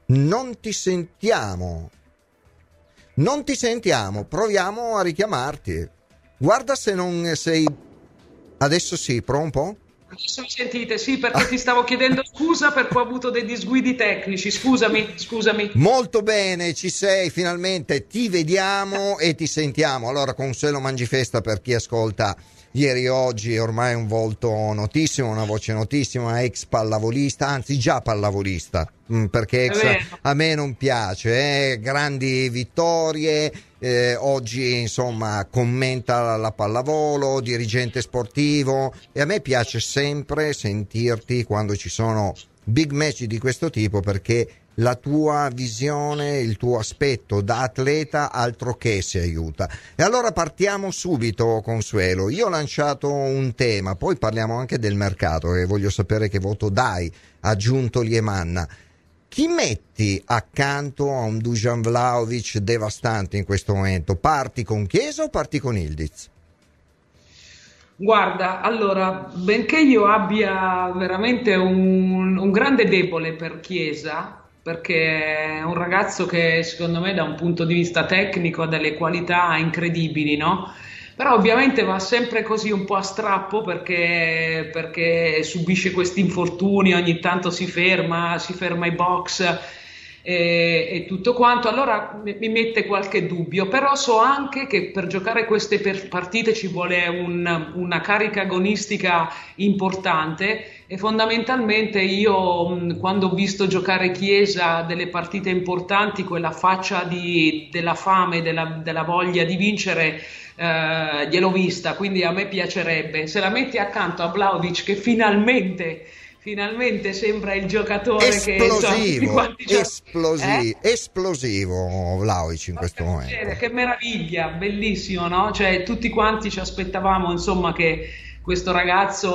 Non ti sentiamo. Non ti sentiamo, proviamo a richiamarti. Guarda se non sei... Adesso sì, po'. Mi sentite? Sì, perché ti stavo chiedendo scusa perché ho avuto dei disguidi tecnici. Scusami, scusami. Molto bene, ci sei, finalmente ti vediamo e ti sentiamo. Allora, Consuelo Mangifesta per chi ascolta ieri e oggi ormai un volto notissimo, una voce notissima, ex pallavolista, anzi già pallavolista, mm, perché ex a me non piace, eh? grandi vittorie, eh, oggi insomma commenta la pallavolo, dirigente sportivo e a me piace sempre sentirti quando ci sono big match di questo tipo perché la tua visione, il tuo aspetto da atleta altro che si aiuta. E allora partiamo subito, Consuelo. Io ho lanciato un tema, poi parliamo anche del mercato e voglio sapere che voto dai a Giunto Liemanna. Chi metti accanto a un Dujan Vlaovic devastante in questo momento? Parti con Chiesa o parti con Ildiz? Guarda, allora, benché io abbia veramente un, un grande debole per Chiesa, perché è un ragazzo che secondo me da un punto di vista tecnico ha delle qualità incredibili, no? Però ovviamente va sempre così un po' a strappo perché, perché subisce questi infortuni, ogni tanto si ferma, si ferma i box e, e, tutto quanto, allora mi mette qualche dubbio, però so anche che per giocare queste partite ci vuole un, una carica agonistica importante e fondamentalmente io quando ho visto giocare Chiesa delle partite importanti, quella faccia di, della fame, della, della, voglia di vincere, eh, gliel'ho vista, quindi a me piacerebbe. Se la metti accanto a Vlaovic che finalmente finalmente sembra il giocatore esplosivo, che so, esplosivo, eh? esplosivo Vlaovic in questo momento. Che meraviglia, bellissimo, no? Cioè, tutti quanti ci aspettavamo, insomma, che questo ragazzo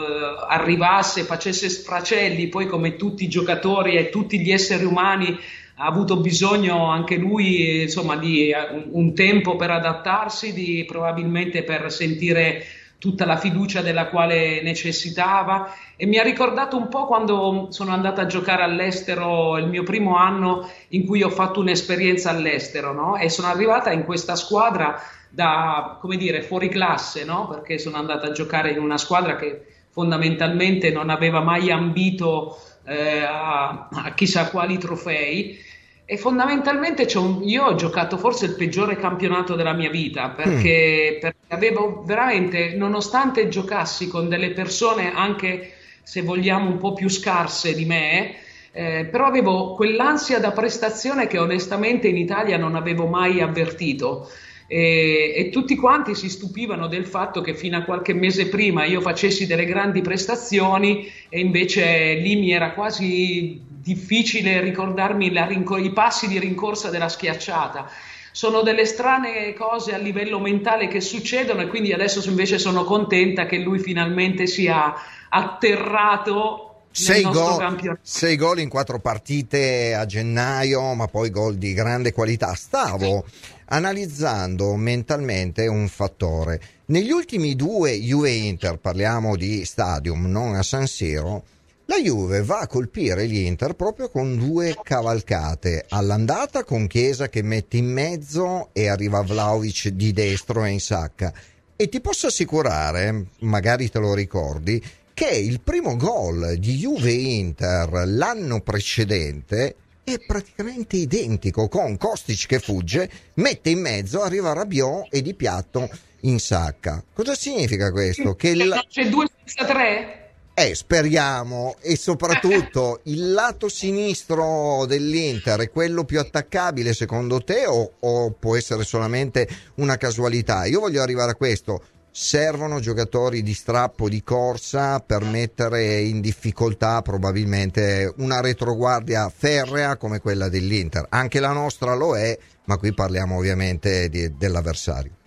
eh, arrivasse, facesse sfracelli, poi come tutti i giocatori e tutti gli esseri umani ha avuto bisogno anche lui insomma, di un tempo per adattarsi, di, probabilmente per sentire tutta la fiducia della quale necessitava e mi ha ricordato un po' quando sono andata a giocare all'estero il mio primo anno in cui ho fatto un'esperienza all'estero no? e sono arrivata in questa squadra da, come dire, fuori classe, no? perché sono andata a giocare in una squadra che fondamentalmente non aveva mai ambito eh, a, a chissà quali trofei e fondamentalmente un, io ho giocato forse il peggiore campionato della mia vita perché, mm. Avevo veramente, nonostante giocassi con delle persone anche se vogliamo un po' più scarse di me, eh, però avevo quell'ansia da prestazione che onestamente in Italia non avevo mai avvertito. E, e, tutti quanti si stupivano del fatto che fino a qualche mese prima io facessi delle grandi prestazioni e invece lì mi era quasi difficile ricordarmi rincor- i passi di rincorsa della schiacciata. Sono delle strane cose a livello mentale che succedono e quindi adesso invece sono contenta che lui finalmente sia atterrato sei gol, sei gol, in quattro partite a gennaio, ma poi gol di grande qualità. Stavo analizzando mentalmente un fattore. Negli ultimi due Juve-Inter, parliamo di stadium, non a San Siro, la Juve va a colpire l'Inter proprio con due cavalcate. All'andata con Chiesa che mette in mezzo e arriva Vlaovic di destro e in sacca. E ti posso assicurare, magari te lo ricordi, che il primo gol di Juve-Inter l'anno precedente è praticamente identico con Kostic che fugge, mette in mezzo, arriva Rabiot e di piatto in sacca. Cosa significa questo? Che il... C'è 2 senza 3? Eh, speriamo e soprattutto il lato sinistro dell'Inter è quello più attaccabile secondo te o, o può essere solamente una casualità? Io voglio arrivare a questo servono giocatori di strappo di corsa per mettere in difficoltà probabilmente una retroguardia ferrea come quella dell'Inter. Anche la nostra lo è, ma qui parliamo ovviamente di, dell'avversario.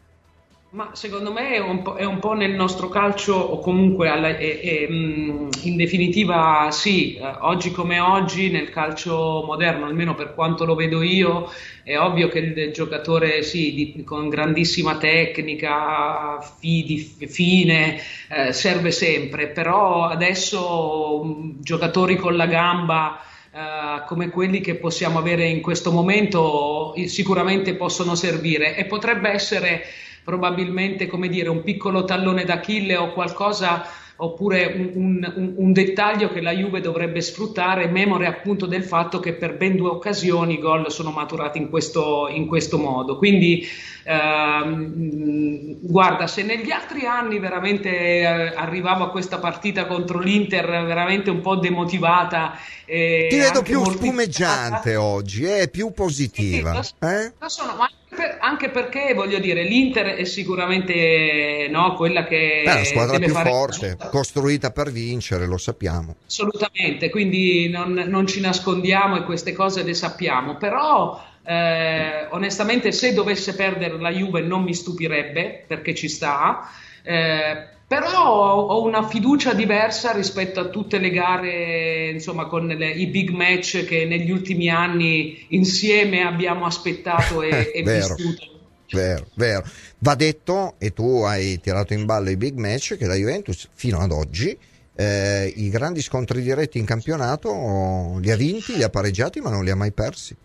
Ma secondo me è un, è un, po', nel nostro calcio, o comunque alla, è, è, mm, in definitiva sì, eh, oggi come oggi nel calcio moderno, almeno per quanto lo vedo io, è ovvio che il giocatore sì, di, con grandissima tecnica, fi, di, fine, eh, serve sempre, però adesso um, giocatori con la gamba... Uh, come quelli che possiamo avere in questo momento sicuramente possono servire e potrebbe essere probabilmente come dire un piccolo tallone d'Achille o qualcosa oppure un, un, un, dettaglio che la Juve dovrebbe sfruttare, memore appunto del fatto che per ben due occasioni i gol sono maturati in questo, in questo modo. Quindi ehm, guarda, se negli altri anni veramente eh, arrivavo a questa partita contro l'Inter veramente un po' demotivata. Eh, Ti vedo più spumeggiante oggi, è eh, più positiva. Sì, lo, eh? lo sono, ma per, anche perché voglio dire, l'Inter è sicuramente no, quella che è la squadra più forte, costruita per vincere, lo sappiamo. Assolutamente, quindi non, non ci nascondiamo e queste cose le sappiamo, però eh, onestamente se dovesse perdere la Juve non mi stupirebbe perché ci sta. Eh, però ho una fiducia diversa rispetto a tutte le gare, insomma, con le, i big match che negli ultimi anni insieme abbiamo aspettato e, e vero, vissuto. Vero, vero. Va detto, e tu hai tirato in ballo i big match, che la Juventus fino ad oggi eh, i grandi scontri diretti in campionato li ha vinti, li ha pareggiati, ma non li ha mai persi.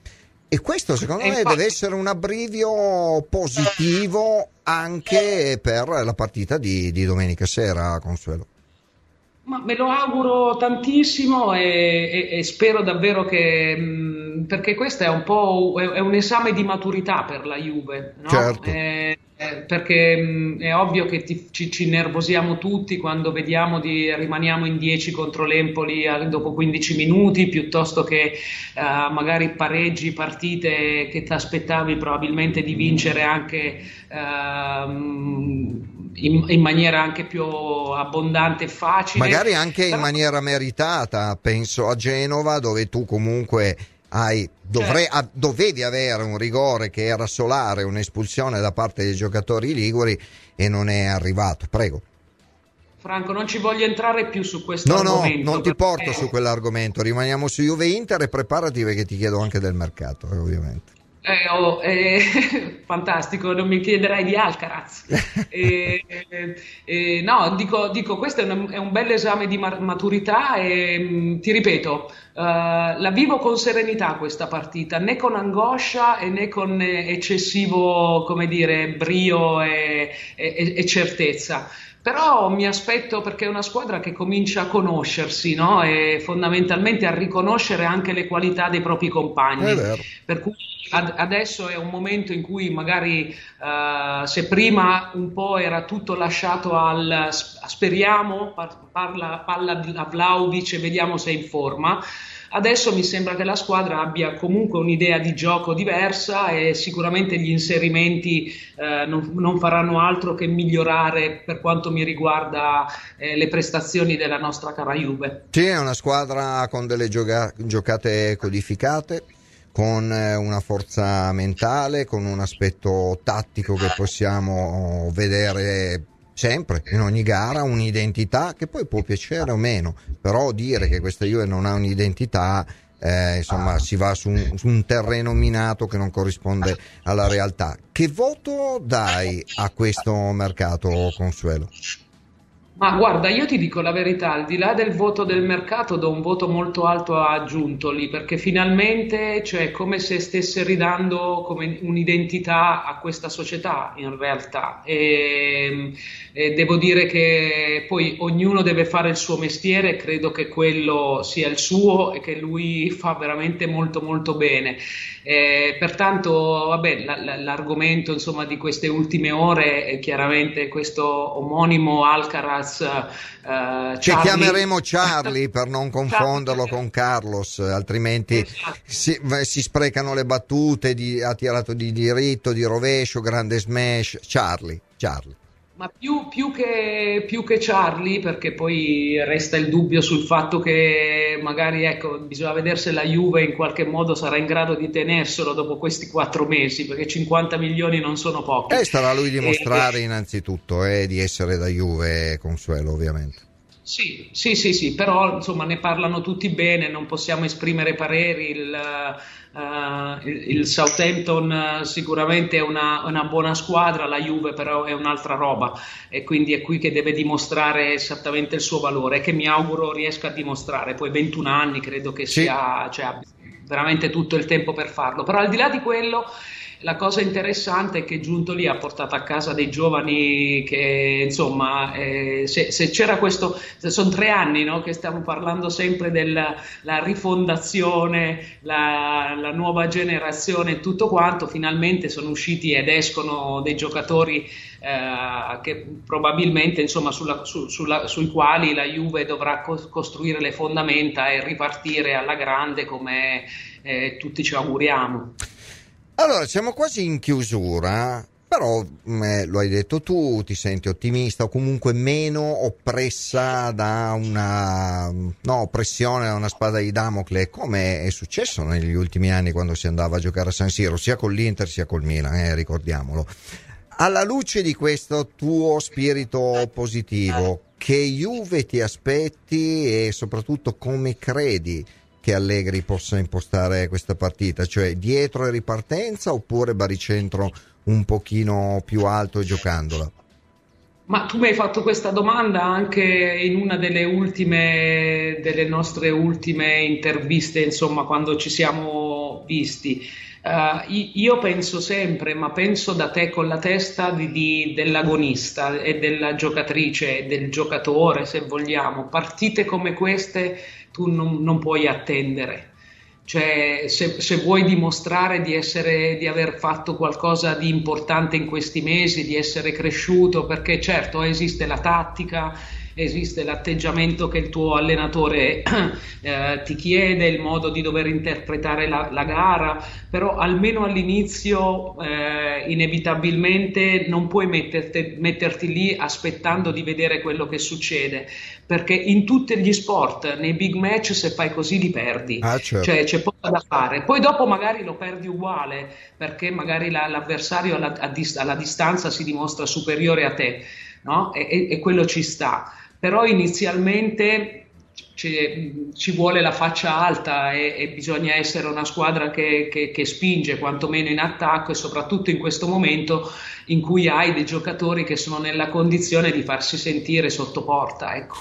E questo secondo me deve essere un abbrivio positivo anche per la partita di, di domenica sera, Consuelo. Ma me lo auguro tantissimo e, e, e spero davvero che mh, perché questo è un po' è, un esame di maturità per la Juve, no? certo. eh, eh, perché mh, è ovvio che ti, ci, ci, nervosiamo tutti quando vediamo di rimaniamo in 10 contro l'Empoli dopo 15 minuti piuttosto che uh, magari pareggi partite che ti aspettavi probabilmente di vincere anche uh, in, in, maniera anche più abbondante e facile. Magari anche in maniera meritata, penso a Genova dove tu comunque hai, dovre, certo. a, dovevi avere un rigore che era solare, un'espulsione da parte dei giocatori liguri e non è arrivato. Prego. Franco, non ci voglio entrare più su questo no, argomento. No, non ti porto su quell'argomento, rimaniamo su Juve Inter e preparati perché ti chiedo anche del mercato, ovviamente. Eh, oh, eh, fantastico, non mi chiederai di Alcaraz. eh, no, dico, dico questo è un, è un bel esame di maturità e mh, mm, ti ripeto, uh, la vivo con serenità questa partita, né con angoscia e né con eccessivo, come dire, brio e, e, e certezza. Però mi aspetto perché è una squadra che comincia a conoscersi no? e fondamentalmente a riconoscere anche le qualità dei propri compagni. Per cui ad, adesso è un momento in cui magari uh, se prima un po' era tutto lasciato al speriamo, parla, parla a Vlaovic e vediamo se è in forma. Adesso mi sembra che la squadra abbia comunque un'idea di gioco diversa e sicuramente gli inserimenti eh, non, non, faranno altro che migliorare per quanto mi riguarda eh, le prestazioni della nostra cara Juve. Sì, è una squadra con delle gioca- giocate codificate con eh, una forza mentale, con un aspetto tattico che possiamo vedere sempre, in ogni gara, un'identità che poi può piacere o meno, però dire che questa Juve non ha un'identità, eh, insomma, si va su un, su un, terreno minato che non corrisponde alla realtà. Che voto dai a questo mercato, Consuelo? Ma guarda, io ti dico la verità, al di là del voto del mercato, do un voto molto alto a Giuntoli, perché finalmente, cioè, è come se stesse ridando un'identità a questa società, in realtà. E, e devo dire che poi ognuno deve fare il suo mestiere, credo che quello sia il suo e che lui fa veramente molto molto bene. E, pertanto, vabbè, l'argomento insomma, di queste ultime ore è chiaramente questo omonimo Alcaraz Uh, che chiameremo Charlie per non confonderlo con Carlos, altrimenti esatto. si, si, sprecano le battute, di, ha tirato di diritto, di rovescio, grande smash. Charlie, Charlie. Ma più, più, che, più, che, Charlie, perché poi resta il dubbio sul fatto che magari ecco, bisogna vedere se la Juve in qualche modo sarà in grado di tenerselo dopo questi quattro mesi, perché 50 milioni non sono pochi. E starà lui dimostrare e, innanzitutto eh, di essere da Juve, Consuelo ovviamente. Sì, sì, sì, sì, però insomma ne parlano tutti bene, non possiamo esprimere pareri. Il, Uh, il, il, Southampton uh, sicuramente è una, una, buona squadra, la Juve però è un'altra roba e quindi è qui che deve dimostrare esattamente il suo valore che mi auguro riesca a dimostrare. Poi 21 anni credo che sì. sia cioè, veramente tutto il tempo per farlo. Però al di là di quello la cosa interessante è che giunto lì ha portato a casa dei giovani che insomma eh, se, se, c'era questo sono tre anni no, che stiamo parlando sempre della rifondazione la, la, nuova generazione e tutto quanto finalmente sono usciti ed escono dei giocatori eh, che probabilmente insomma sulla, su, sulla, sui quali la Juve dovrà co- costruire le fondamenta e ripartire alla grande come eh, tutti ci auguriamo. Allora, siamo quasi in chiusura, però mm, eh, lo hai detto tu, ti senti ottimista o comunque meno oppressa da una no, oppressione, da una spada di Damocle, come è successo negli ultimi anni quando si andava a giocare a San Siro, sia con l'Inter sia col Milan, eh, ricordiamolo. Alla luce di questo tuo spirito positivo, che Juve ti aspetti e soprattutto come credi che Allegri possa impostare questa partita, cioè dietro e ripartenza oppure baricentro un pochino più alto e giocandola? Ma tu mi hai fatto questa domanda anche in una delle ultime delle nostre ultime interviste, insomma, quando ci siamo visti. Uh, io penso sempre, ma penso da te con la testa di, di, dell'agonista e della giocatrice del giocatore, se vogliamo. Partite come queste tu non, non puoi attendere. Cioè, se, se, vuoi dimostrare di, essere, di aver fatto qualcosa di importante in questi mesi, di essere cresciuto, perché certo esiste la tattica, esiste l'atteggiamento che il tuo allenatore eh, ti chiede, il modo di dover interpretare la, la gara, però almeno all'inizio eh, inevitabilmente non puoi metterti, metterti lì aspettando di vedere quello che succede, perché in tutti gli sport, nei big match, se fai così li perdi, ah, certo. cioè c'è poco da fare. Poi dopo magari lo perdi uguale, perché magari la, l'avversario alla, alla, distanza si dimostra superiore a te, no? e, e, e quello ci sta però inizialmente ci, vuole la faccia alta e, e bisogna essere una squadra che, che, che, spinge quantomeno in attacco e soprattutto in questo momento in cui hai dei giocatori che sono nella condizione di farsi sentire sotto porta. Ecco.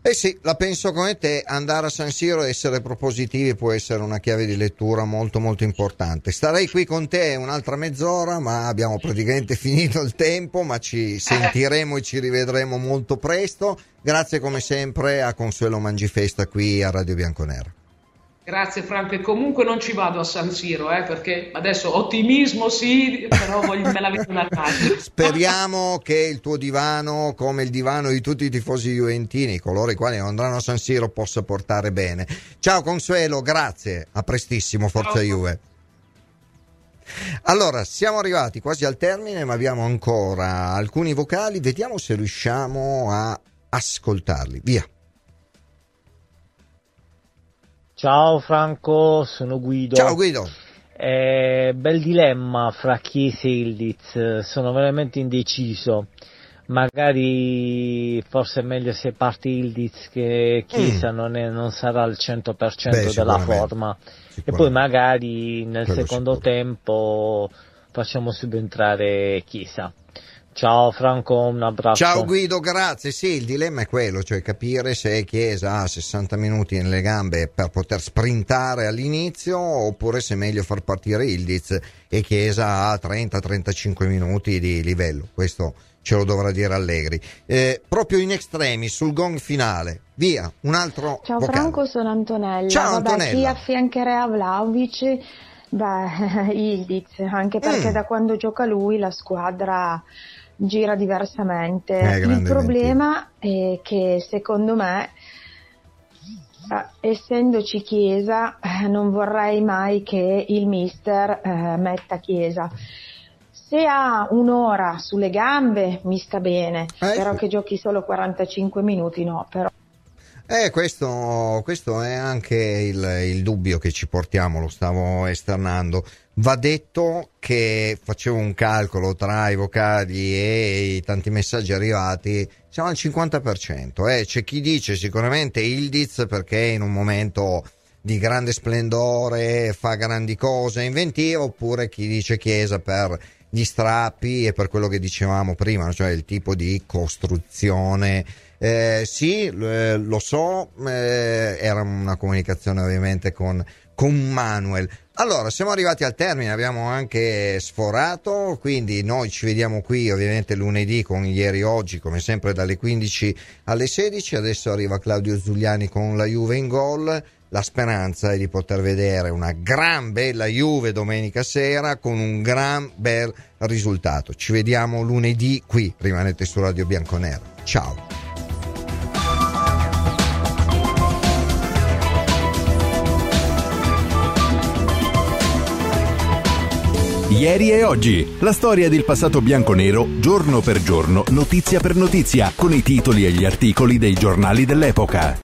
Eh sì, la penso come te, andare a San Siro e essere propositivi può essere una chiave di lettura molto molto importante. Starei qui con te un'altra mezz'ora, ma abbiamo praticamente finito il tempo, ma ci sentiremo e ci rivedremo molto presto. Grazie come sempre a Consuelo Mangifesta qui a Radio Bianconera. Grazie Franco e comunque non ci vado a San Siro eh, perché adesso ottimismo sì, però voglio, me la vedo da casa. Speriamo che il tuo divano, come il divano di tutti i tifosi juventini, coloro i quali non andranno a San Siro, possa portare bene. Ciao Consuelo, grazie, a prestissimo, Forza Ciao. Juve. Allora, siamo arrivati quasi al termine, ma abbiamo ancora alcuni vocali, vediamo se riusciamo a ascoltarli. Via. Ciao Franco, sono Guido. Ciao Guido. Eh, bel dilemma fra Chiesa e Ildiz, sono veramente indeciso. Magari forse è meglio se parte Ildiz che Chiesa mm. non, è, non, sarà al 100% Beh, della forma. E poi magari nel Quello secondo tempo facciamo subentrare Chiesa. Ciao Franco, un abbraccio. Ciao Guido, grazie. Sì, il dilemma è quello, cioè capire se Chiesa ha 60 minuti nelle gambe per poter sprintare all'inizio oppure se è meglio far partire Ildiz e Chiesa ha 30-35 minuti di livello. Questo ce lo dovrà dire Allegri. Eh, proprio in extremis, sul gong finale. Via, un altro Ciao vocale. Franco, sono Antonella. Ciao Vabbè, Antonella. Chi affiancherà Vlaovic? Beh, Ildiz, anche perché mm. da quando gioca lui la squadra gira diversamente. Eh, il problema è che secondo me, eh, essendoci Chiesa, eh, non vorrei mai che il mister eh, metta Chiesa. Se ha un'ora sulle gambe mi sta bene, eh, però che giochi solo 45 minuti no. Però... Eh, questo, questo, è anche il, il, dubbio che ci portiamo, lo stavo esternando. Va detto che facevo un calcolo tra i vocali e i tanti messaggi arrivati, siamo al 50%. Eh. C'è chi dice sicuramente Ildiz perché in un momento di grande splendore, fa grandi cose, inventiva, oppure chi dice Chiesa per gli strappi e per quello che dicevamo prima, cioè il tipo di costruzione eh, sì, eh, lo so, eh, era una comunicazione ovviamente con, con Manuel. Allora, siamo arrivati al termine, abbiamo anche sforato, quindi noi ci vediamo qui ovviamente lunedì con ieri oggi, come sempre dalle 15 alle 16. Adesso arriva Claudio Zuliani con la Juve in gol. La speranza è di poter vedere una gran bella Juve domenica sera con un gran bel risultato. Ci vediamo lunedì qui, rimanete su Radio Bianconero. Ciao. Ieri e oggi. La storia del passato bianco-nero, giorno per giorno, notizia per notizia, con i titoli e gli articoli dei giornali dell'epoca.